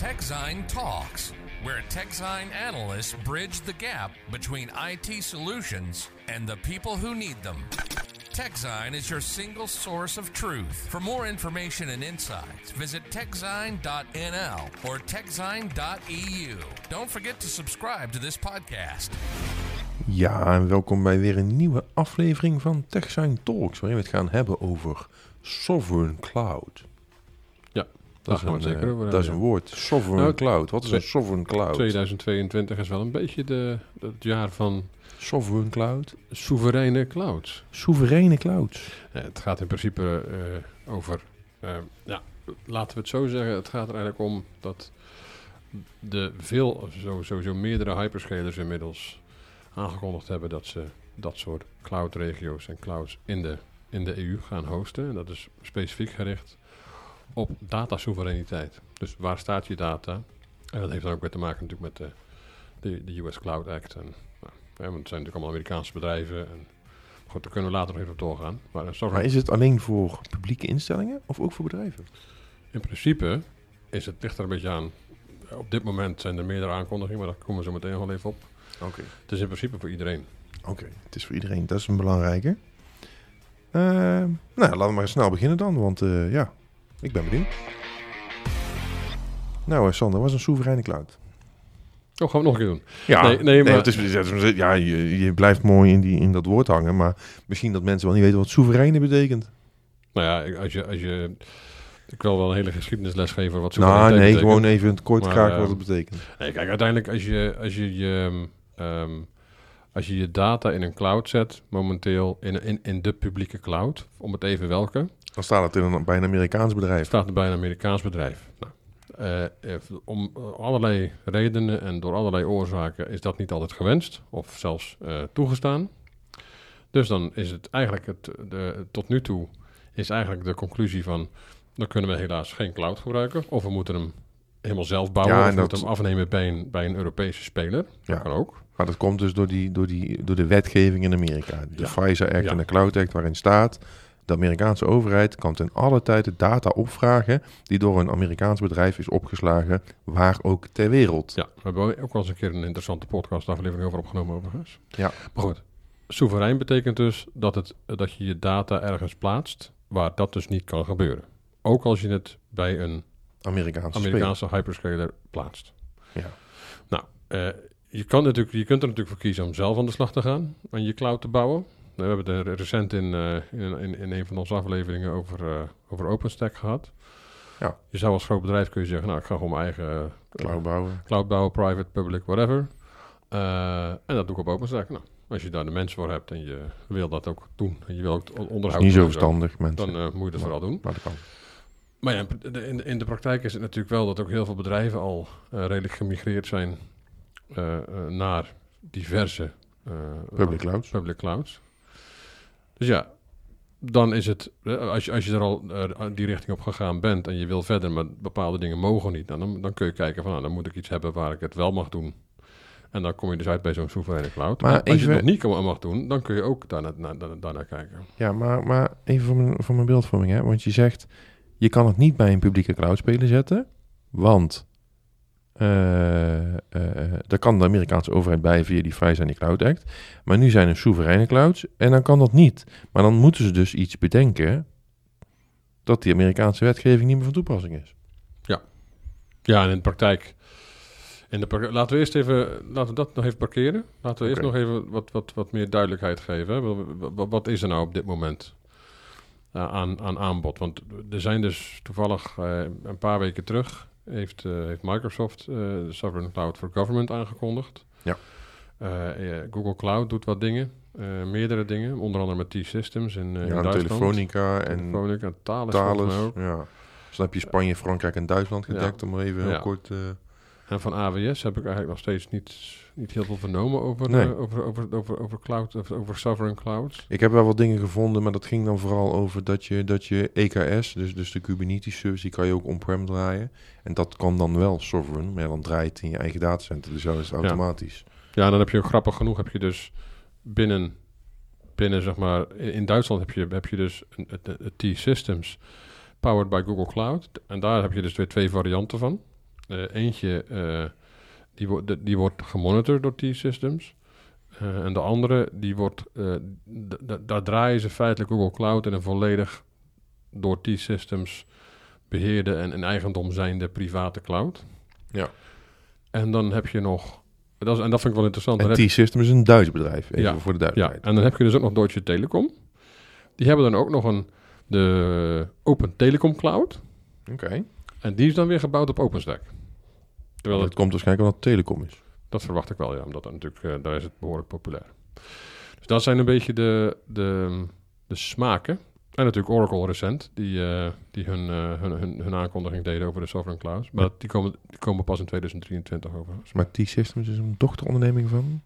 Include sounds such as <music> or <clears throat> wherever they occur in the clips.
TechZine Talks, where TechZine analysts bridge the gap between IT solutions and the people who need them. TechZine is your single source of truth. For more information and insights, visit techzine.nl or techzine.eu. Don't forget to subscribe to this podcast. Ja, en welkom bij weer een nieuwe aflevering van TechSign Talks, waarin we het gaan hebben over Sovereign Cloud. Ja, Dat, is, een, zeker eh, over dat is een woord. Sovereign Nou, Cloud. Wat is een Sovereign Cloud? 2022 is wel een beetje de, het jaar van Sovereign Cloud? soevereine clouds. Soevereine cloud. Eh, het gaat in principe eh, over, eh, ja, laten we het zo zeggen, het gaat er eigenlijk om dat de veel, sowieso meerdere hyperscalers inmiddels aangekondigd hebben dat ze dat soort cloud-regio's en clouds in de, in de EU gaan hosten. En dat is specifiek gericht op datasoevereiniteit. Dus waar staat je data? En dat heeft dan ook weer te maken natuurlijk met de, de, de US Cloud Act. En, nou, hè, want het zijn natuurlijk allemaal Amerikaanse bedrijven. En, goed, daar kunnen we later nog even op doorgaan. Maar, sovereign- Maar is het alleen voor publieke instellingen of ook voor bedrijven? in principe is het ligt er een beetje aan. Op dit moment zijn er meerdere aankondigingen, maar daar komen we zo meteen wel even op. Oké. Het is in principe voor iedereen. Oké, het is voor iedereen. Dat is een belangrijke. Eh, nou, laten we maar snel beginnen dan, want eh, ja, ik ben benieuwd. Nou, eh, Sander, wat is een soevereine cloud? Oh, gaan we nog een keer doen. Ja, Nee, nee, maar- het is, het is- ja je, je blijft mooi in, die, in dat woord hangen, maar misschien dat mensen wel niet weten wat soevereine betekent. Nou ja, als je, als je, ik wil wel een hele geschiedenisles geven wat Nou, soevereiniteit nee, betekent. gewoon even in het kort Maar, eh, wat het betekent. Nee, kijk, uiteindelijk als je als je, je, ehm, als je je data in een cloud zet, momenteel in, in, in de publieke cloud, om het even welke, Dan staat het in een, bij een Amerikaans bedrijf. staat er bij een Amerikaans bedrijf. Nou, eh, eh, om eh, allerlei redenen en door allerlei oorzaken is dat niet altijd gewenst of zelfs toegestaan. Dus dan is het eigenlijk het, de, tot nu toe is eigenlijk de conclusie van dan kunnen we helaas geen cloud gebruiken of we moeten hem helemaal zelf bouwen Ja, of en dat- moeten hem afnemen bij een, bij een Europese speler. Dat Ja. kan ook. Maar dat komt dus door, die, door, die, door de wetgeving in Amerika. De Ja. FISA Act Ja. en de Cloud Act waarin staat... de Amerikaanse overheid kan ten alle tijde data opvragen... die door een Amerikaans bedrijf is opgeslagen, waar ook ter wereld. Ja, we hebben ook wel eens een keer een interessante podcast aflevering over opgenomen overigens. Ja. Maar goed, soeverein betekent dus dat, het, dat je je data ergens plaatst waar dat dus niet kan gebeuren. Ook als je het bij een Amerikaanse. Amerikaanse hyperscaler plaatst. Ja. Nou, eh, je, kan natuurlijk, je kunt er natuurlijk voor kiezen om zelf aan de slag te gaan en je cloud te bouwen. Nou, we hebben het er recent in, eh, in, in, in een van onze afleveringen over, eh, over OpenStack gehad. Ja. Je zou als groot bedrijf kun je zeggen, nou, ik ga gewoon mijn eigen eh, Cloud bouwen. cloud bouwen, private, public, whatever. Eh, en dat doe ik op OpenStack. Nou, als je daar de mensen voor hebt en je wil dat ook doen, en je wil ook het Dat is onderhoud niet zo verstandig, mensen. dan eh, moet je dat vooral doen. maar dat kan. Maar ja, in de- in de, praktijk is het natuurlijk wel dat ook heel veel bedrijven al eh, redelijk gemigreerd zijn eh, eh, naar diverse eh, Public clouds. public clouds. Dus ja, dan is het, eh, als je, als je er al eh, die richting op gegaan bent en je wil verder, maar bepaalde dingen mogen niet, nou, dan, dan kun je kijken van, nou, dan moet ik iets hebben waar ik het wel mag doen. En dan kom je dus uit bij zo'n soevereine cloud. Maar Maar als je het nog niet kan- mag doen, dan kun je ook daarna, na- daarna, daarnaar kijken. Ja, maar, maar even voor mijn, voor mijn beeldvorming, hè. Want je zegt, je kan het niet bij een publieke cloudspeler zetten, want daar kan de Amerikaanse overheid bij via die en die Cloud Act. Maar nu zijn er soevereine clouds en dan kan dat niet. Maar dan moeten ze dus iets bedenken dat die Amerikaanse wetgeving niet meer van toepassing is. Ja, en in de praktijk. In de laten we eerst even, laten we dat nog even parkeren. Laten we eerst nog even wat, wat, wat meer duidelijkheid geven. Hè. Wa- wa- Wat, is er nou op dit moment eh, aan, aan aanbod? Want er zijn dus toevallig eh, een paar weken terug heeft, eh, heeft Microsoft eh, de Sovereign Cloud for Government aangekondigd. Ja. Eh, Google Cloud doet wat dingen, meerdere dingen, onder andere met T-Systems in, in ja, en Duitsland. Telefonica en Telefonica, Thales, Thales. Ja. Dus dan heb je Spanje, Frankrijk en Duitsland Ja. gedekt, om even heel Ja. kort... En van AWS heb ik eigenlijk nog steeds niet, niet heel veel vernomen over, Nee. eh, over, over, over, over, cloud, over, over sovereign clouds. Ik heb wel wat dingen gevonden, maar dat ging dan vooral over dat je, dat je EKS, dus, dus de Kubernetes service, die kan je ook on-prem draaien. En dat kan dan wel sovereign, maar dan draait het in je eigen datacenter, dus zo is het automatisch. Ja, dan heb je grappig genoeg, heb je dus binnen, binnen zeg maar, in, Duitsland heb je, heb je dus T-Systems powered by Google Cloud. En daar heb je dus weer twee varianten van. Eentje eh, die, wordt de- die wordt gemonitord door T-Systems. Eh, en de andere, die wordt, eh, daar draaien ze feitelijk Google Cloud in een volledig door T-Systems beheerde en in eigendom zijnde private cloud. Ja. En dan heb je nog, dat is, en dat vind ik wel interessant. En heb je- T-System is een Duits bedrijf, even Ja, voor de ja, en dan heb je dus ook nog Deutsche Telekom. Die hebben dan ook nog een, de Open Telecom Cloud. Oké. En die is dan weer gebouwd op OpenStack. Terwijl Dat het, komt waarschijnlijk omdat het telecom is. dat verwacht ik wel, ja. Omdat dat natuurlijk, eh, daar is het behoorlijk populair. Dus dat zijn een beetje de, de, de smaken. En natuurlijk Oracle recent, die, eh, die hun, eh, hun, hun, hun aankondiging deden over de Sovereign Clouds. Maar die, komen, die komen pas in 2023 overigens. Maar T-Systems is een dochteronderneming van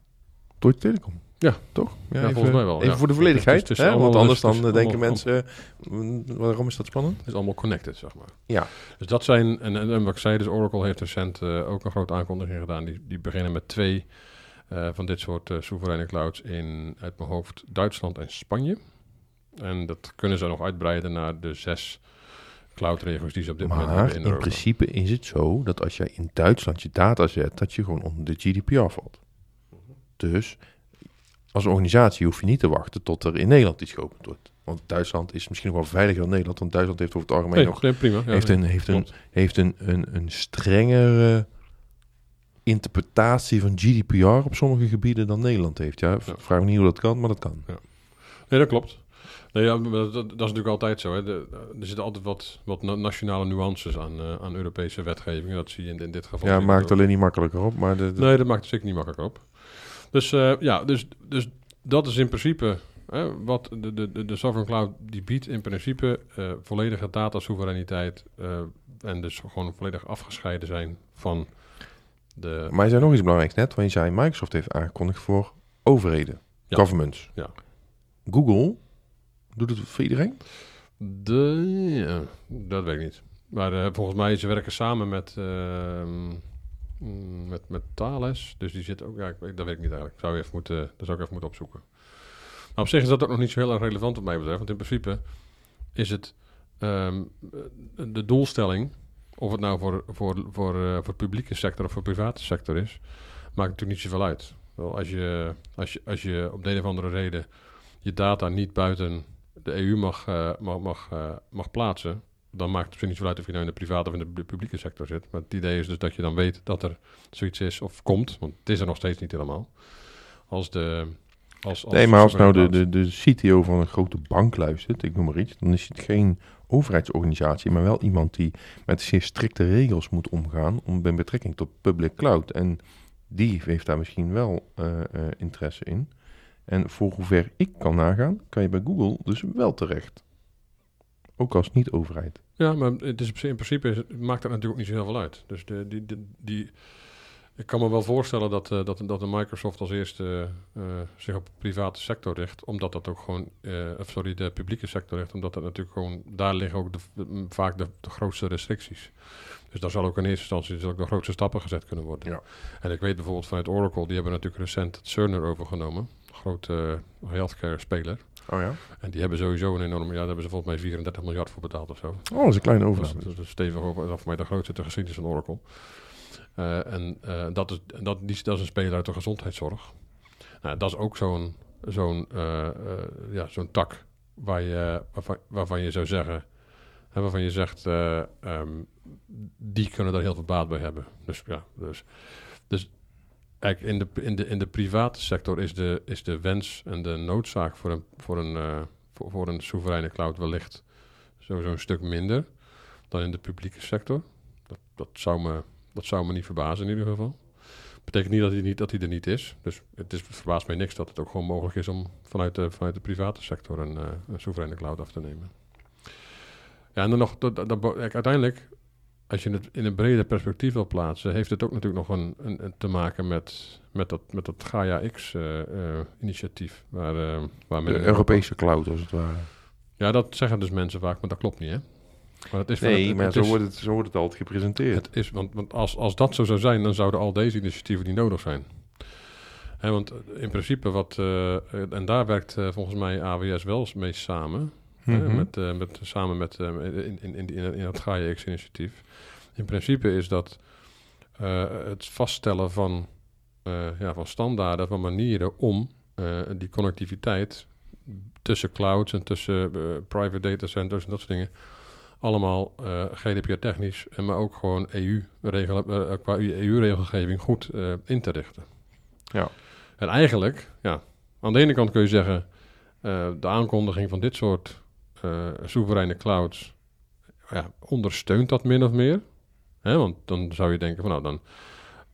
Deutsche Telekom. Ja. Toch? Ja, volgens mij wel, Even ja. voor de volledigheid. Hè? allemaal- want anders dan denken allemaal- mensen, mm, waarom is dat spannend? Het is allemaal connected, zeg maar. Ja. Dus dat zijn, en, en, en wat ik zei, dus Oracle heeft recent eh, ook een grote aankondiging gedaan. Die, die beginnen met twee eh, van dit soort eh, soevereine clouds in, uit mijn hoofd, Duitsland en Spanje. En dat kunnen ze nog uitbreiden naar de zes cloudregels die ze op dit moment hebben in in principe is het zo dat als jij in Duitsland je data zet, dat je gewoon onder de GDPR valt. Dus als organisatie hoef je niet te wachten tot er in Nederland iets geopend wordt. Want Duitsland is misschien nog wel veiliger dan Nederland, want Duitsland heeft over het algemeen Nee, nog nee, prima. Ja, heeft nee, een, heeft een, heeft een, een, een strengere interpretatie van GDPR op sommige gebieden dan Nederland heeft. Ja, Ja. vraag me niet hoe dat kan, maar dat kan. Nee, dat klopt. Nee, ja, dat, dat is natuurlijk altijd zo. Hè. De- er zitten altijd wat, wat na- nationale nuances aan, eh, aan Europese wetgeving. Dat zie je in, in dit geval. Ja, maakt alleen niet makkelijker op, maar de, de- Nee, dat maakt het zeker niet makkelijk op. Dus eh, ja, dus, dus dat is in principe hè, wat de, de, de, Sovereign Cloud die biedt in principe eh, volledige datasoevereiniteit eh, en dus gewoon volledig afgescheiden zijn van de... Maar je zei nog iets belangrijks net, want je zei Microsoft heeft aangekondigd voor overheden, Ja. governments. Ja. Google doet het voor iedereen? De, ja, dat weet ik niet. Maar volgens mij, ze werken samen met, ehm, mm, met, met Thales. Dus die zit ook, ja, dat weet ik niet eigenlijk. Zou even moeten, dat zou ik even moeten opzoeken. Maar op zich is dat ook nog niet zo heel erg relevant wat mij betreft. Want in principe is het ehm, de doelstelling, of het nou voor, voor, voor, eh, voor publieke sector of voor private sector is, maakt natuurlijk niet zoveel uit. Wel, als, je, als, je, als je op de een of andere reden je data niet buiten de EU mag, eh, mag, mag, eh, mag plaatsen, dan maakt het niet zo uit of je nou in de private of in de pu- publieke sector zit. Maar het idee is dus dat je dan weet dat er zoiets is of komt, want het is er nog steeds niet helemaal. Als de. Als, als nee, maar als nou de, de, de CTO van een grote bank luistert, ik noem maar iets, dan is het geen overheidsorganisatie, maar wel iemand die met zeer strikte regels moet omgaan om met betrekking tot public cloud. En die heeft daar misschien wel eh, eh, interesse in. En voor hoever ik kan nagaan, kan je bij Google dus wel terecht. Ook als niet-overheid. Ja, maar het is, in principe is, maakt dat natuurlijk ook niet zo heel veel uit. Dus de, die, die, die, ik kan me wel voorstellen dat, eh, dat, dat de Microsoft als eerste eh, zich op de private sector richt, omdat dat ook gewoon, of sorry, de publieke sector richt, omdat dat natuurlijk gewoon, daar liggen ook de, de- vaak de, de grootste restricties. Dus daar zal ook in eerste instantie ook de grootste stappen gezet kunnen worden. Ja. En ik weet bijvoorbeeld vanuit Oracle, die hebben natuurlijk recent het Cerner overgenomen, grote healthcare speler. Oh ja? En die hebben sowieso een enorme, ja, daar hebben ze volgens mij 34 miljard voor betaald of zo. Oh, dat is een kleine Dat is, overname. dat is stevig over, dat voor mij de grootste ter geschiedenis van Oracle. Eh, en eh, dat, is, dat, die, dat is een speler uit de gezondheidszorg. Nou, dat is ook zo'n zo'n eh, ja, zo'n tak waar je, waarvan, waarvan je zou zeggen, hè, waarvan je zegt, eh, ehm, die kunnen daar heel veel baat bij hebben. Dus ja, dus, dus in de, in, de, in de private sector is de, is de wens en de noodzaak voor een, voor een, eh, voor, een soevereine cloud wellicht sowieso een stuk minder dan in de publieke sector. Dat, dat, zou, me, dat zou me niet verbazen in ieder geval. Betekent niet dat hij, niet, dat hij er niet is. Dus het, is, verbaast mij niks dat het ook gewoon mogelijk is om vanuit de, vanuit de private sector een, eh, een soevereine cloud af te nemen. Ja, en dan nog, dat, dat, uiteindelijk, als je het in een breder perspectief wil plaatsen, heeft het ook natuurlijk nog een, een, een te maken met, met dat, met dat Gaia X-initiatief. waar, eh, waar men De in Europese cloud, als het ware. Ja, dat zeggen dus mensen vaak, maar dat klopt niet, hè? Maar is Nee, het- maar het zo, is- wordt het, zo wordt het altijd gepresenteerd. het is, want, want als, als dat zo zou zijn, dan zouden al deze initiatieven niet nodig zijn. Hè, want eh, in principe wat, eh, eh, en daar werkt eh, volgens mij AWS wel mee samen, Mhm. met, eh, met, samen met, eh, in, in, in, in, het Gaia X-initiatief. In principe is dat eh, het vaststellen van, ja, van standaarden, van manieren om die connectiviteit tussen clouds en tussen private data centers en dat soort dingen, allemaal eh, GDPR-technisch, en maar ook gewoon EU-regel, qua EU-regelgeving goed in te richten. Ja. En eigenlijk, ja, aan de ene kant kun je zeggen, de aankondiging van dit soort soevereine clouds ja, ondersteunt dat min of meer. Hè, want dan zou je denken van nou, dan,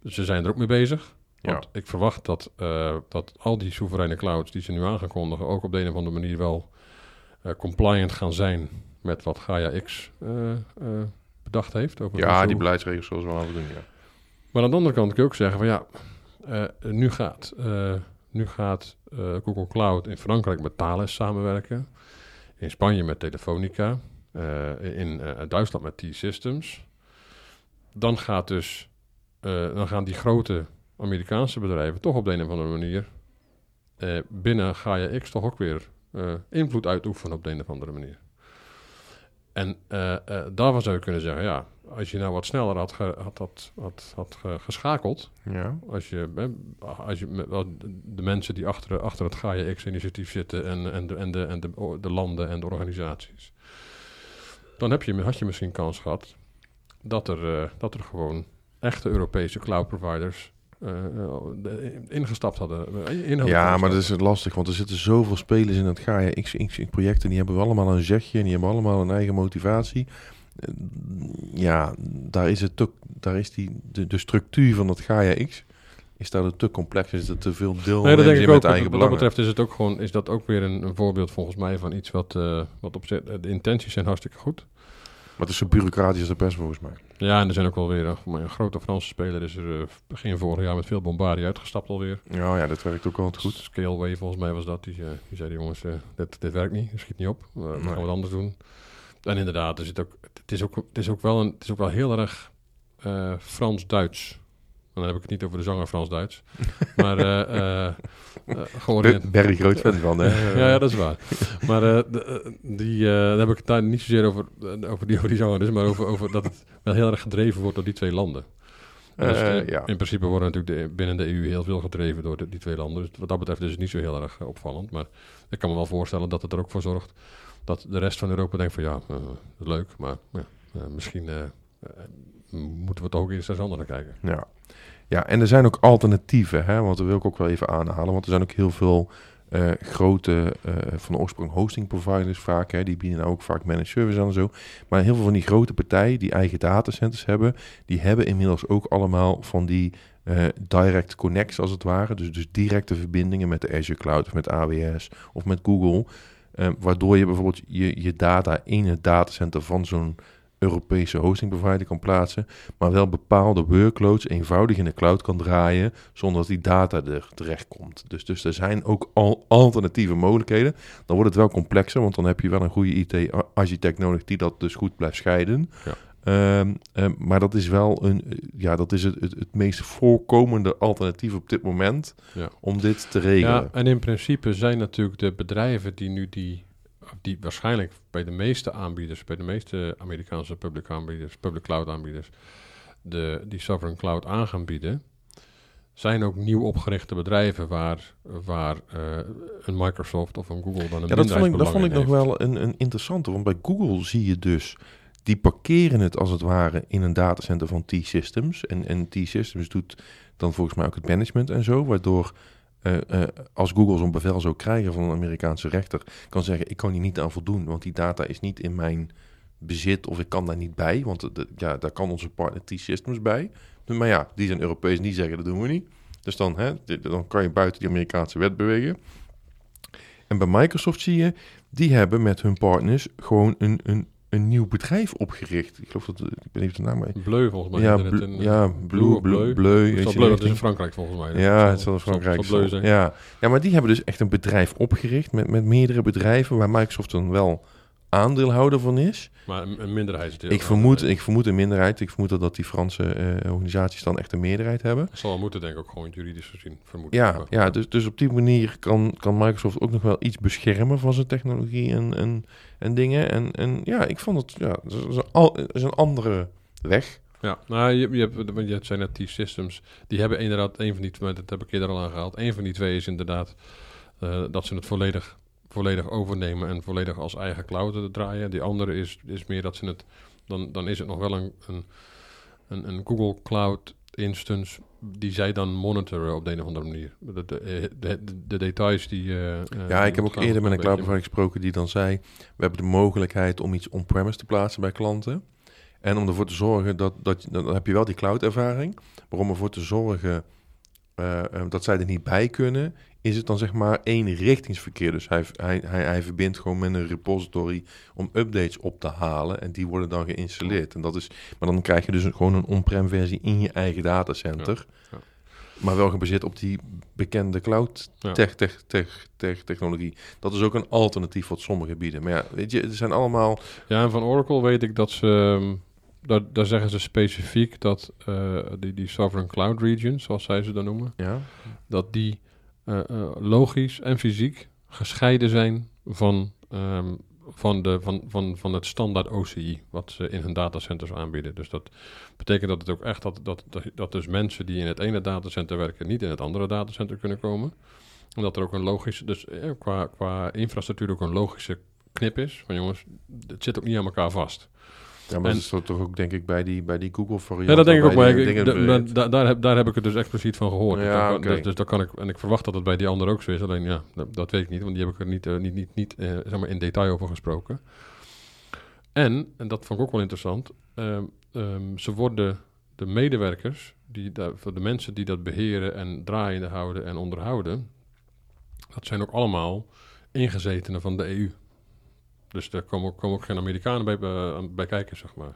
ze zijn er ook mee bezig. Want ik verwacht dat, eh, dat al die soevereine clouds die ze nu aan gaan kondigen, ook op de een of andere manier wel eh, compliant gaan zijn met wat Gaia X eh, eh, bedacht heeft. Over Ja, die beleidsregels zoals we aan doen, ja. maar aan de andere kant kun je ook zeggen van ja, eh, nu gaat, eh, nu gaat eh, Google Cloud in Frankrijk met Thales samenwerken. In Spanje met Telefonica. eh, in eh, Duitsland met T-Systems. Dan gaat dus, eh, dan gaan die grote Amerikaanse bedrijven toch op de een of andere manier binnen Gaia X toch ook weer invloed uitoefenen op de een of andere manier. En daarvan zou je kunnen zeggen, ja, als je nou wat sneller had, ge- had, had, had, had ge- geschakeld, Ja, als je, als je de mensen die achter, achter het Gaia X-initiatief zitten en, en, de, en, de, en de, de landen en de organisaties, dan heb je, had je misschien kans gehad dat er, eh, dat er gewoon echte Europese cloud providers eh, ingestapt hadden. eh, in hadden ja maar dat is lastig, want er zitten zoveel spelers in het Gaia X, X project en die hebben allemaal een zegje en die hebben allemaal een eigen motivatie. Eh, Ja, daar is, het te, daar is die, de, de structuur van het Gaia X is daar te complex, is er te veel deel Nee, dat denk ik ook. met Wat, eigen wat dat belangen. betreft is het ook gewoon, is dat ook weer een, een voorbeeld volgens mij van iets wat, eh, wat op zich- de intenties zijn hartstikke goed. Maar het is zo bureaucratisch als de pers volgens mij. Ja, en er zijn ook wel weer een, maar een grote Franse speler is er eh, begin vorig jaar met veel bombardie uitgestapt alweer. Ja, ja, dat werkt ook altijd goed. Scaleway volgens mij was dat. Die, eh, die zei jongens, eh, dit, dit werkt niet, schiet niet op. Eh, we Nee. gaan wat anders doen. En inderdaad, er zit ook, het, is ook, het, is ook wel een, het is ook wel heel erg eh, Frans-Duits. En dan heb ik het niet over de zanger Frans-Duits. <laughs> maar eh eh eh, georiënteerd- Be- Berry groot fan van, hè? <laughs> ja, ja, dat is waar. Maar de, die, daar heb ik het daar niet zozeer over, over die, over die zanger, dus, maar over, over dat het wel heel erg gedreven wordt door die twee landen. En dus, ja. In principe worden natuurlijk de, binnen de EU heel veel gedreven door de- die twee landen. Dus wat dat betreft is het niet zo heel erg opvallend. Maar ik kan me wel voorstellen dat het er ook voor zorgt dat de rest van Europa denkt van ja, eh, leuk, maar eh, misschien eh, moeten we toch ook eens eens anders naar kijken. Ja. ja, en er zijn ook alternatieven, hè? want dat wil ik ook wel even aanhalen. Want er zijn ook heel veel grote, van oorsprong hosting providers vaak. Hè? Die bieden nou ook vaak managed service aan en zo. Maar heel veel van die grote partijen die eigen datacenters hebben... die hebben inmiddels ook allemaal van die direct connects als het ware. Dus, dus directe verbindingen met de Azure Cloud of met AWS of met Google... eh, waardoor je bijvoorbeeld je, je data in het datacenter van zo'n Europese hosting provider kan plaatsen maar wel bepaalde workloads eenvoudig in de cloud kan draaien zonder dat die data er terecht komt. Dus, dus er zijn ook al alternatieve mogelijkheden. Dan wordt het wel complexer, want dan heb je wel een goede IT-architect nodig die dat dus goed blijft scheiden. Ja. Ehm, ehm, maar dat is wel een, eh, ja, dat is het, het, het meest voorkomende alternatief op dit moment Ja. om dit te regelen. Ja, en in principe zijn natuurlijk de bedrijven die nu die, die waarschijnlijk bij de meeste aanbieders, bij de meeste Amerikaanse public aanbieders, public cloud aanbieders, de, die sovereign cloud aan gaan bieden, zijn ook nieuw opgerichte bedrijven waar, waar eh, een Microsoft of een Google dan een Ja, dat vond ik, dat vond ik nog heeft. wel een, een interessante. Want bij Google zie je dus, die parkeren het als het ware in een datacenter van T-Systems. En, en T-Systems doet dan volgens mij ook het management en zo. Waardoor eh, eh, als Google zo'n bevel zou krijgen van een Amerikaanse rechter, kan zeggen: Ik kan hier niet aan voldoen, want die data is niet in mijn bezit of ik kan daar niet bij. Want de- ja, daar kan onze partner T-Systems bij. Maar ja, die zijn Europees en die zeggen dat doen we niet. Dus dan, hè, dan kan je buiten die Amerikaanse wet bewegen. En bij Microsoft zie je, die hebben met hun partners gewoon een, een, een nieuw bedrijf opgericht. Ik geloof dat, ik ben even de naam. Bleu volgens mij. Ja, Bl- in, ja, Blue, Bleu, Bleu. Die dat is in. Frankrijk volgens mij. Ja, Dat het zal in Frankrijk zal zijn. Ja. ja, maar die hebben dus echt een bedrijf opgericht met, met meerdere bedrijven waar Microsoft dan wel aandeelhouder van is. Maar een, minderheidsdeel. Ik vermoed, ik vermoed een minderheid. Ik vermoed dat, die Franse eh, organisaties dan echt een meerderheid hebben. Dat zal moeten, denk ik, ook gewoon juridisch gezien, vermoed Ja, ja dus, dus op die manier kan, kan Microsoft ook nog wel iets beschermen van zijn technologie en, en, en dingen. En, en ja, ik vond het, ja, is een, is een andere weg Ja, nou, je, je hebt, je zei net T-Systems, die hebben inderdaad een van die twee, dat heb ik eerder al aangehaald, een van die twee is inderdaad eh, dat ze het volledig, volledig overnemen en volledig als eigen cloud draaien. Die andere is, is meer dat ze het, dan, dan is het nog wel een, een, een, een Google Cloud instance die zij dan monitoren op de een of andere manier. De, de, de, de details die... eh, Ja, ik heb ook eerder met een cloudprovider gesproken die dan zei... we hebben de mogelijkheid om iets on-premise te plaatsen bij klanten. En om ervoor te zorgen dat, dat dan heb je wel die cloud-ervaring. Maar om ervoor te zorgen eh, eh, dat zij er niet bij kunnen... is het dan zeg maar één richtingsverkeer. Dus hij, hij, hij, hij verbindt gewoon met een repository om updates op te halen. En die worden dan geïnstalleerd. En dat is, maar dan krijg je dus gewoon een on-prem versie in je eigen datacenter. Ja, ja. Maar wel gebaseerd op die bekende cloud Ja. tech, tech, tech, tech, technologie. Dat is ook een alternatief wat sommige bieden. Maar ja, weet je, het zijn allemaal... Ja, en van Oracle weet ik dat ze... ehm, daar, daar zeggen ze specifiek dat eh, die, die Sovereign Cloud Region, zoals zij ze dan noemen... Ja, dat die eh, eh, logisch en fysiek gescheiden zijn van, ehm, van, de, van, van, van het standaard OCI, wat ze in hun datacenters aanbieden. Dus dat betekent dat het ook echt dat, dat, dat, dat dus mensen die in het ene datacenter werken niet in het andere datacenter kunnen komen. En dat er ook een logische, dus eh, qua, qua infrastructuur ook een logische knip is. Van jongens, het zit ook niet aan elkaar vast. Ja maar En- dat is toch- ook denk ik bij die, bij die Google variant. Ja, dat denk ik ook, maar ik, da- da- daar, heb, daar heb ik het dus expliciet van gehoord. Ja, Dus oké. Dus, dus daar kan ik, en ik verwacht dat het bij die anderen ook zo is. Alleen ja, dat, dat weet ik niet, want die heb ik er niet, eh, niet, niet, niet eh, zeg maar in detail over gesproken. En, en dat vond ik ook wel interessant, ehm, ehm, ze worden de medewerkers, die daar, voor de mensen die dat beheren en draaiende houden en onderhouden, dat zijn ook allemaal ingezetenen van de EU. Dus daar komen ook, komen ook geen Amerikanen bij, bij, bij kijken, zeg maar.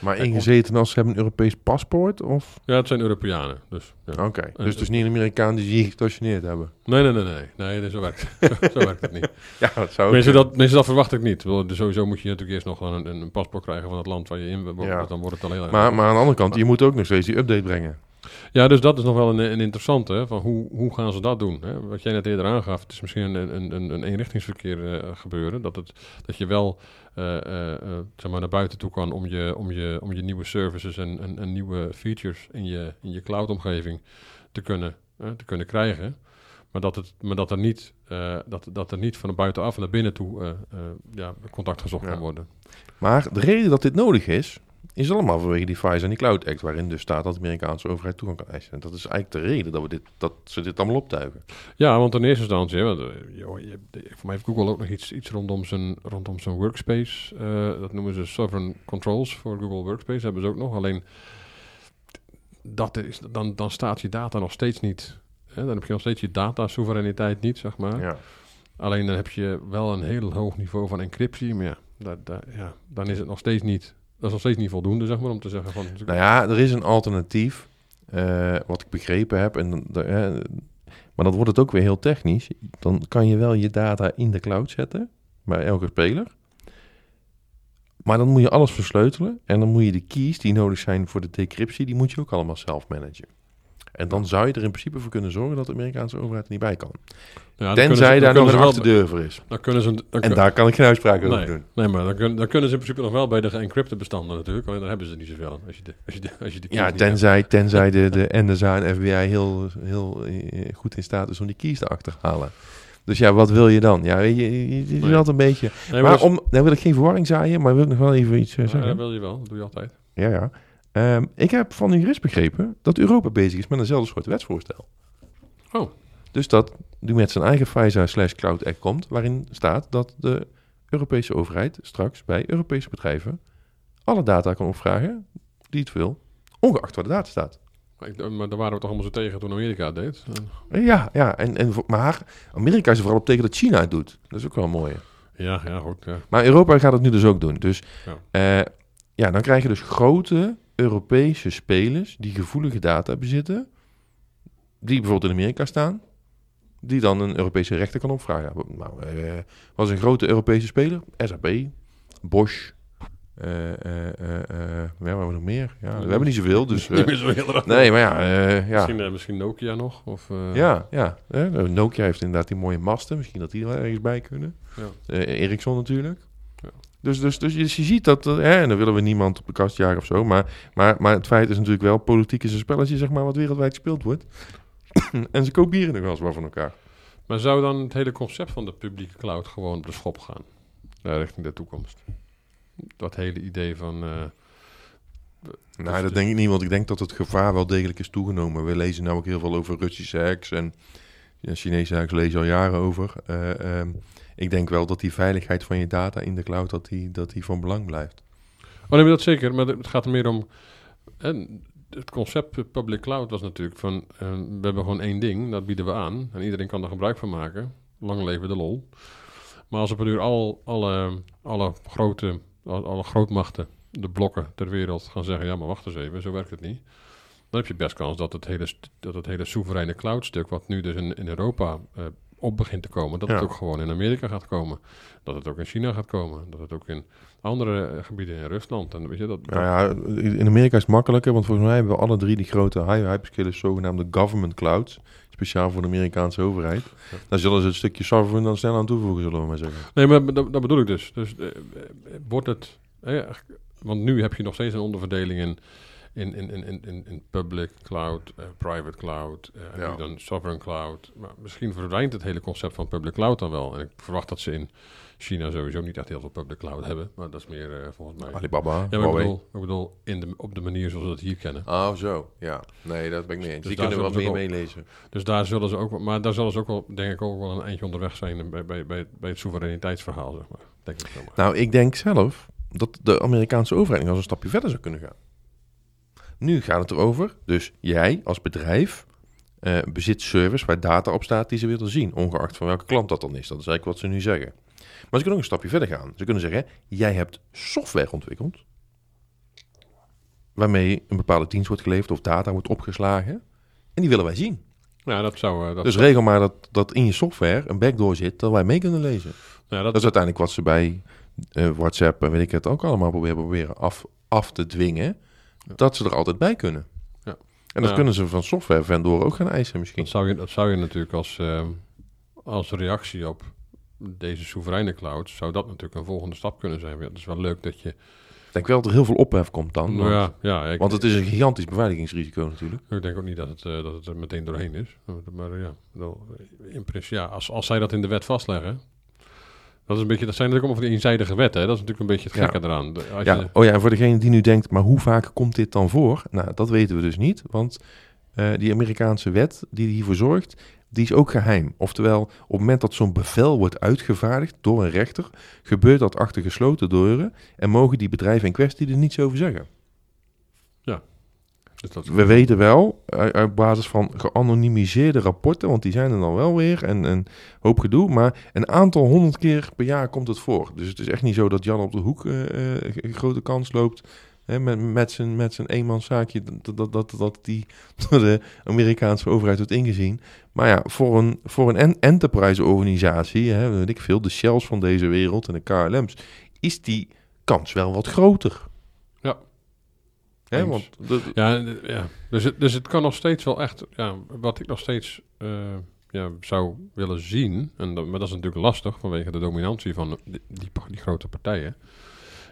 Maar ingezeten als ze hebben een Europees paspoort? Of? Ja, het zijn Europeanen. Dus, ja. Oké, dus dus niet een Amerikaan die hier gestationeerd hebben. Nee, nee, nee, nee. nee, nee zo, werkt, <laughs> zo, werkt het niet. <laughs> Ja, dat zou Mensen, dat, mensen, dat verwacht ik niet. Dus sowieso moet je natuurlijk eerst nog een, een paspoort krijgen van het land waar je in woont. Ja. Dan wordt het al heel erg. Maar, maar aan de andere kant, je moet ook nog steeds die update brengen. Ja, dus dat is nog wel een, een interessante. Van hoe, hoe gaan ze dat doen? Hè? Wat jij net eerder aangaf, het is misschien een, een, een, een eenrichtingsverkeer eh, gebeuren. Dat, het, dat je wel eh, eh, zeg maar naar buiten toe kan om je, om je, om je nieuwe services en, en, en nieuwe features in je, in je cloud-omgeving te kunnen, te kunnen krijgen. Maar dat, het, maar dat, er niet, eh, dat, dat er niet van buitenaf naar binnen toe eh, eh, ja, contact gezocht Ja. kan worden. Maar de reden dat dit nodig is, is allemaal vanwege die FISA en die Cloud Act, waarin dus staat dat de Amerikaanse overheid toegang kan eisen. En dat is eigenlijk de reden dat, we dit, dat ze dit allemaal optuigen. Ja, want in eerste instantie, hè, want, eh, joh, je, hebt- voor mij heeft Google ook nog iets, iets rondom, zijn, rondom zijn workspace. eh, dat noemen ze sovereign controls voor Google Workspace. Hebben ze ook nog. Alleen dat is, dan, dan staat je data nog steeds niet. Hè, dan heb je nog steeds je data soevereiniteit niet, zeg maar. Ja. Alleen dan heb je wel een heel hoog niveau van encryptie. Maar ja, dat, dat, ja, dan is het nog steeds niet. Dat is nog steeds niet voldoende, zeg maar, om te zeggen van. Nou ja, er is een alternatief, eh, wat ik begrepen heb. En, eh, maar dan wordt het ook weer heel technisch. Dan kan je wel je data in de cloud zetten, bij elke speler. Maar dan moet je alles versleutelen. En dan moet je de keys die nodig zijn voor de decryptie, die moet je ook allemaal zelf managen. En dan zou je er in principe voor kunnen zorgen dat de Amerikaanse overheid er niet bij kan. Ja, dan ze- Tenzij dan daar nog een ze wel- achterdeur voor is. Dan kunnen ze. Dan En daar kan ik geen uitspraak over doen. Nee, maar dan, kun- dan kunnen ze in principe nog wel bij de geëncrypte bestanden natuurlijk. Alleen dan hebben ze niet zoveel. Als je de, als je de, als je de Ja, hebt. tenzij, tenzij de, de NSA en FBI heel, heel eh, goed in staat is om die keys erachter te halen. Dus ja, wat wil je dan? Ja, je, je- je- Nee. een beetje... Nee, maar om, nou wil ik geen verwarring zaaien, maar wil ik nog wel even iets eh, Ja, zeggen. dat wil je wel. Dat doe je altijd. Ja, ja. Ehm, ik heb van uw jurist begrepen dat Europa bezig is met eenzelfde soort wetsvoorstel. Oh. Dus dat die met zijn eigen FISA slash Cloud Act komt, waarin staat dat de Europese overheid straks bij Europese bedrijven alle data kan opvragen die het wil, ongeacht waar de data staat. Maar, ik- maar daar waren we toch allemaal zo tegen toen Amerika het deed. Ja, ja en, en, maar Amerika is er vooral op tegen dat China het doet. Dat is ook wel mooi. Ja, ja, goed. Ja. Maar Europa gaat het nu dus ook doen. Dus Ja. ja dan krijg je dus grote Europese spelers die gevoelige data bezitten, die bijvoorbeeld in Amerika staan, die dan een Europese rechter kan opvragen. Nou, eh, was een grote Europese speler, SAP, Bosch, eh, ja, wat hebben we nog meer? Ja, we hebben niet zoveel, dus... <laughs> Niet meer nee, maar ja, ja. Misschien, misschien Nokia nog. Of, Ja, ja. Nokia heeft inderdaad die mooie masten. Misschien dat die er wel ergens bij kunnen. Ja. Ericsson natuurlijk. Dus, dus, dus, je, je ziet dat, eh, hè, en dan willen we niemand op de kast jagen of zo, maar, maar, maar het feit is natuurlijk wel, politiek is een spelletje zeg maar, wat wereldwijd gespeeld wordt. <clears throat> en ze kopiëren nog wel eens wat van elkaar. Maar zou dan het hele concept van de publieke cloud gewoon op de schop gaan? Ja, richting de toekomst. Dat hele idee van... eh, Nou, dat denk ik niet, want ik denk dat het gevaar wel degelijk is toegenomen. We lezen nou ook heel veel over Russische hacks en ja, Chinese hacks lezen al jaren over. Eh, ehm, ik denk wel dat die veiligheid van je data in de cloud, dat die, dat die van belang blijft. Oh nee, dat zeker. Maar het gaat er meer om... En het concept public cloud was natuurlijk van... eh, we hebben gewoon één ding, dat bieden we aan. En iedereen kan er gebruik van maken. Lang leven de lol. Maar als op een uur al, alle, alle grote... al- Alle grootmachten, de blokken ter wereld gaan zeggen... ja, maar wacht eens even, zo werkt het niet. Dan heb je best kans dat het hele, dat het hele soevereine cloudstuk... wat nu dus in, in Europa eh, op begint te komen... dat het ook gewoon in Amerika gaat komen. Dat het ook in China gaat komen. Dat het ook in andere eh, gebieden in Rusland. En weet je, dat, Nou ja, in Amerika is het makkelijker, want volgens mij hebben we alle drie die grote hyperscalers, zogenaamde government clouds, speciaal voor de Amerikaanse overheid. Ja. Daar zullen ze het stukje sovereign dan snel aan toevoegen, zullen we maar zeggen. Nee, maar dat, dat bedoel ik dus. Dus eh, eh, wordt het... eh, want nu heb je nog steeds een onderverdeling in, in, in, in, in- in, public cloud, eh, private cloud, eh, en Ja. nu dan sovereign cloud. Maar misschien verdwijnt het hele concept van public cloud dan wel. En ik verwacht dat ze in China sowieso niet echt heel veel public cloud hebben. Maar dat is meer eh, volgens mij... Alibaba, Ja, maar ik bedoel, ik bedoel in de, op de manier zoals we dat hier kennen. Oh, zo. Ja. Nee, dat ben ik niet eens. Dus die kunnen we zullen wat ze meer meelezen. Dus daar zullen ze ook, wel- maar daar zullen ze ook wel, denk ik, ook wel een eindje onderweg zijn bij, bij, bij, bij het soevereiniteitsverhaal, zeg maar. Denk ik. Nou, ik denk zelf dat de Amerikaanse overheid nog eens een stapje verder zou kunnen gaan. Nu gaat het erover, dus jij als bedrijf eh, bezit service waar data op staat die ze willen zien, ongeacht van welke klant dat dan is. Dat is eigenlijk wat ze nu zeggen. Maar ze kunnen ook een stapje verder gaan. Ze kunnen zeggen, jij hebt software ontwikkeld, waarmee een bepaalde dienst wordt geleverd of data wordt opgeslagen, en die willen wij zien. Ja, dat zou... eh, dat dus regel maar dat, dat in je software een backdoor zit dat wij mee kunnen lezen. ja, dat, Dat is uiteindelijk wat ze bij eh, WhatsApp en weet ik het ook allemaal proberen, proberen af, af te dwingen. Dat ze er altijd bij kunnen. Ja. En dat kunnen ze van software vendoren ook gaan eisen misschien. dat, zou je, dat zou je natuurlijk als, eh, als reactie op deze soevereine cloud, zou dat natuurlijk een volgende stap kunnen zijn. Het is wel leuk dat je... Ik denk wel dat er heel veel ophef komt dan. Want, ja, ja ik, want het is een gigantisch beveiligingsrisico natuurlijk. ik denk ook niet dat het, eh, dat het er meteen doorheen is. Maar eh, ja, eh, in principe, ja als, als zij dat in de wet vastleggen... Dat, is een beetje, dat zijn natuurlijk allemaal van die eenzijdige wetten. Hè? Dat is natuurlijk een beetje het Ja. gekke eraan. Als Ja, je, oh ja, en voor degene die nu denkt, maar hoe vaak komt dit dan voor? Nou, dat weten we dus niet, want eh, die Amerikaanse wet die hiervoor zorgt, die is ook geheim. Oftewel, op het moment dat zo'n bevel wordt uitgevaardigd door een rechter, gebeurt dat achter gesloten deuren en mogen die bedrijven in kwestie er niets over zeggen. Dus We weten wel, uit, basis van geanonimiseerde rapporten, want die zijn er dan wel weer en een hoop gedoe, maar een aantal honderd keer per jaar komt het voor. Dus het is echt niet zo dat Jan op de hoek eh, eh, een grote kans loopt hè, met, met zijn, met zijn eenmanszaakje, dat, dat, dat, die <laughs> door de Amerikaanse overheid wordt ingezien. Maar ja, voor een, voor een en- enterprise-organisatie, weet ik veel, de Shells van deze wereld en de KLM's, is die kans wel wat groter. Hè, want de- Ja. Dus, het, dus het kan nog steeds wel echt, ja, wat ik nog steeds eh, ja, zou willen zien, en dat, maar dat is natuurlijk lastig vanwege de dominantie van die, die, die grote partijen,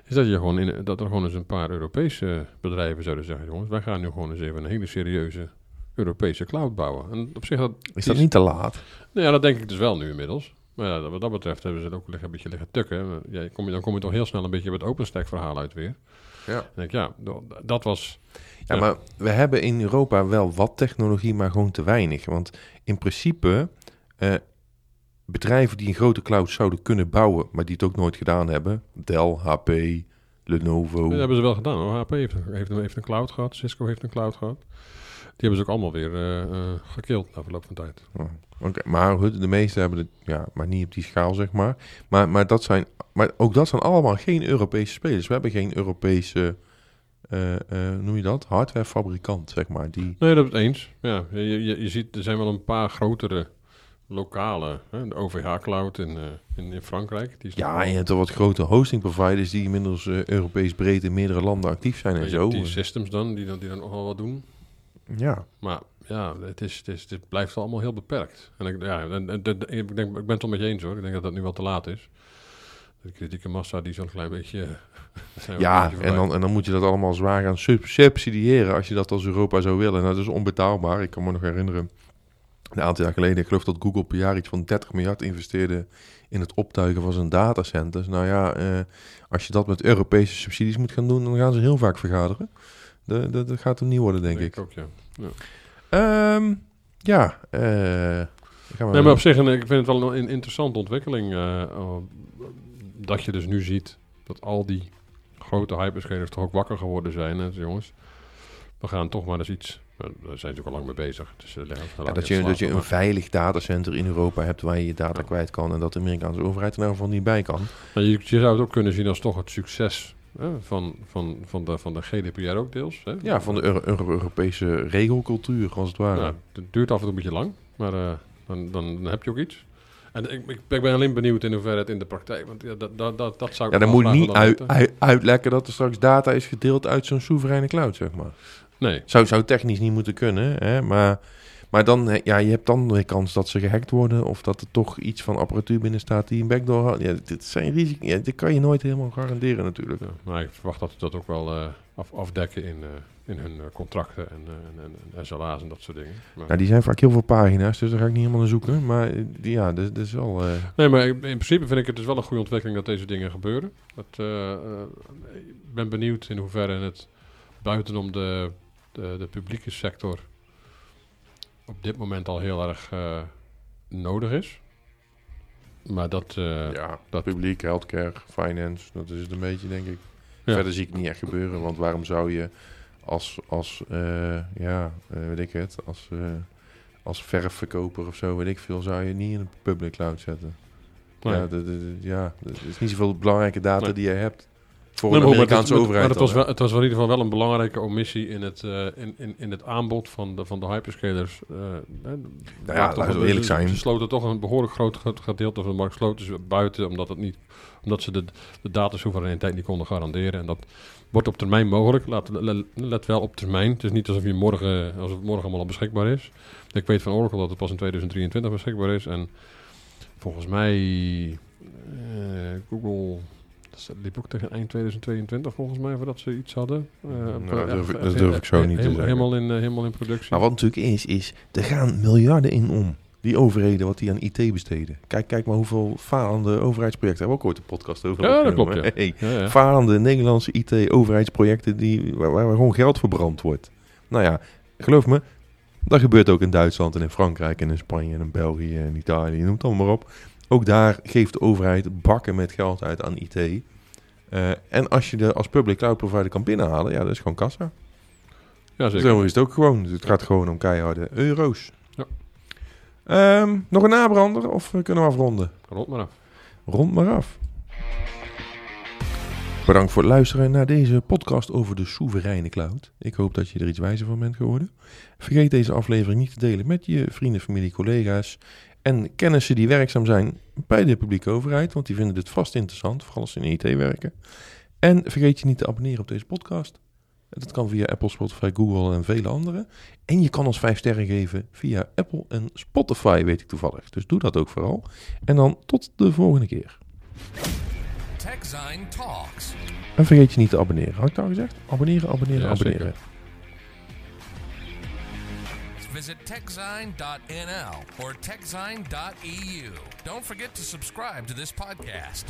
is dat, je gewoon in, dat er gewoon eens een paar Europese bedrijven zouden zeggen, jongens, wij gaan nu gewoon eens even een hele serieuze Europese cloud bouwen. En op zich, dat, is dat niet te laat? nou ja, dat denk ik dus wel nu inmiddels. Maar ja, wat dat betreft hebben ze het ook een beetje liggen tukken. Ja, kom je, dan kom je toch heel snel een beetje bij het OpenStack verhaal uit weer. Ja. Dan denk ik, ja, dat- was... Ja, Ja. maar we hebben in Europa wel wat technologie, maar gewoon te weinig. Want in principe, eh, bedrijven die een grote cloud zouden kunnen bouwen, maar die het ook nooit gedaan hebben, Dell, HP, Lenovo. Dat hebben ze wel gedaan hoor. HP heeft, heeft, heeft een cloud gehad. Cisco heeft een cloud gehad. Die hebben ze ook allemaal weer eh eh gekild na verloop van tijd. Oh, Oké, maar goed, de meeste hebben het, ja, maar niet op die schaal, zeg maar. Maar, maar, dat zijn, maar ook dat zijn allemaal geen Europese spelers. We hebben geen Europese, eh, noem je dat, hardwarefabrikant, zeg maar. Die, Nee, dat is eens. Ja, je, je, je ziet, er zijn wel een paar grotere lokale. Hè, de OVH-cloud in, eh, in, in Frankrijk. Die is ja, wel- en je hebt er wat grote hosting providers die inmiddels Europees breed in meerdere landen actief zijn en zo. die systems dan, die dan, die dan nogal wat doen. Ja, Maar ja, het, is, het, is, het blijft allemaal heel beperkt. En ik, ja, en, en- en- ik, denk, ik ben het wel met je eens hoor. Ik denk dat dat nu wel te laat is. de kritieke massa die zo'n klein beetje... <laughs> Ja, beetje en dan, en dan moet je dat allemaal zwaar gaan sub- subsidiëren als je dat als Europa zou willen. Nou, dat is onbetaalbaar. Ik kan me nog herinneren, een aantal jaar geleden, ik geloof dat Google per jaar iets van 30 miljard investeerde in het optuigen van zijn datacenters. Nou ja, eh, als je dat met Europese subsidies moet gaan doen, dan gaan ze heel vaak vergaderen. De, de, dat gaat hem niet worden, denk ik. ook, ja. Ehm, ja, eh, gaan we Nee, maar op zich, en ik vind het wel een interessante ontwikkeling. eh, eh, dat je dus nu ziet dat al die grote hyperscalers toch ook wakker geworden zijn. En jongens, we gaan toch maar eens iets... Daar zijn ze ook al lang mee bezig. Dus, eh, Ja, dat, je, dat je een maar- veilig datacenter in Europa hebt waar je je data Ja. kwijt kan en dat de Amerikaanse overheid er nou van niet bij kan. Maar je, je zou het ook kunnen zien als toch het succes hè, van, van, van, de, van de GDPR ook deels. Hè? Ja, van de Euro- Euro- Europese regelcultuur, als het ware. Ja, het duurt af en toe een beetje lang, maar eh, dan, dan, dan heb je ook iets. En ik, ik, ben alleen benieuwd in hoeverre het in de praktijk... Want ja, dat, dat, dat, dat zou ik Ja, dan moet graag niet uit, uit- uitlekken dat er straks data is gedeeld uit zo'n soevereine cloud, zeg maar. Nee, Zou, zou technisch niet moeten kunnen, hè? Maar, maar dan, ja, je hebt dan weer kans dat ze gehackt worden of dat er toch iets van apparatuur binnen staat die een backdoor had. Ja, dit zijn risico's. Ja, dit kan je nooit helemaal garanderen natuurlijk. ja, maar ik verwacht dat ze dat ook wel eh, af, afdekken in, eh, in hun eh, contracten en, eh, en, en, en SLA's en dat soort dingen. Maar, Nou, die zijn vaak heel veel pagina's, dus daar ga ik niet helemaal naar zoeken. Maar die, ja, dit, dit is wel... Nee, maar in principe vind ik het dus wel een goede ontwikkeling dat deze dingen gebeuren. Dat, ik ben benieuwd in hoeverre het buitenom de, de, de publieke sector op dit moment al heel erg eh, nodig is. Maar dat... eh, ja, dat- publiek, healthcare, finance, dat is het een beetje, denk ik. Ja. Verder zie ik het niet echt gebeuren, want waarom zou je als, als eh, ja, weet ik het, als, als verfverkoper of zo, weet ik veel, zou je niet in een public cloud zetten. nee. Ja, de- ja, is niet zoveel belangrijke data Nee. die je hebt voor maar Amerikaanse het, overheid. Maar het was, wel, het was wel in ieder geval wel een belangrijke omissie in het, eh, in, in, in het aanbod van de, van de hyperscalers. hè, Nou ja, laten we eerlijk zijn. Ze sloten toch een behoorlijk groot ge- gedeelte van de markt sloten ze buiten, omdat, het niet, omdat ze de, de datasoevereiniteit niet konden garanderen. En dat wordt op termijn mogelijk. Laat, le- let wel op termijn. Het is niet alsof, je morgen, alsof het morgen allemaal al beschikbaar is. Ik weet van Oracle dat het pas in 2023 beschikbaar is. En volgens mij eh, Google dat liep ook tegen eind 2022 volgens mij voordat ze iets hadden. Eh, Nou, dat durf ik- eh, dat durf ik zo eh, niet te zeggen. Helemaal in, helemaal in productie. Maar wat natuurlijk is, is er gaan miljarden in om. Die overheden, wat die aan IT besteden. Kijk, kijk maar hoeveel falende overheidsprojecten. Hebben we ook ooit een podcast over Ja, dat klopt, hè? Hey, ja, ja. falende Nederlandse IT-overheidsprojecten die, waar, waar gewoon geld verbrand wordt. Nou ja, geloof me, dat gebeurt ook in Duitsland en in Frankrijk en in Spanje en in België en Italië, noem het allemaal maar op. Ook daar geeft de overheid bakken met geld uit aan IT. Eh, en als je de als public cloud provider kan binnenhalen, ja, dat is gewoon kassa. ja, zeker. Zo is het ook gewoon. Dus het gaat gewoon om keiharde euro's. Ja. Ehm, nog een nabrander of eh, kunnen we afronden? Rond maar af. Rond maar af. Bedankt voor het luisteren naar deze podcast over de soevereine cloud. Ik hoop dat je er iets wijzer van bent geworden. Vergeet deze aflevering niet te delen met je vrienden, familie, collega's en kennissen die werkzaam zijn bij de publieke overheid, want die vinden dit vast interessant, vooral als ze in IT werken. En vergeet je niet te abonneren op deze podcast. Dat kan via Apple, Spotify, Google en vele andere. En je kan ons 5 sterren geven via Apple en Spotify, weet ik toevallig. Dus doe dat ook vooral. En dan tot de volgende keer. TechZine Talks. En vergeet je niet te abonneren. Had ik nou gezegd? Abonneren, abonneren, Ja, abonneren. zeker. visit techzine.nl or techzine.eu. Don't forget to subscribe to this podcast.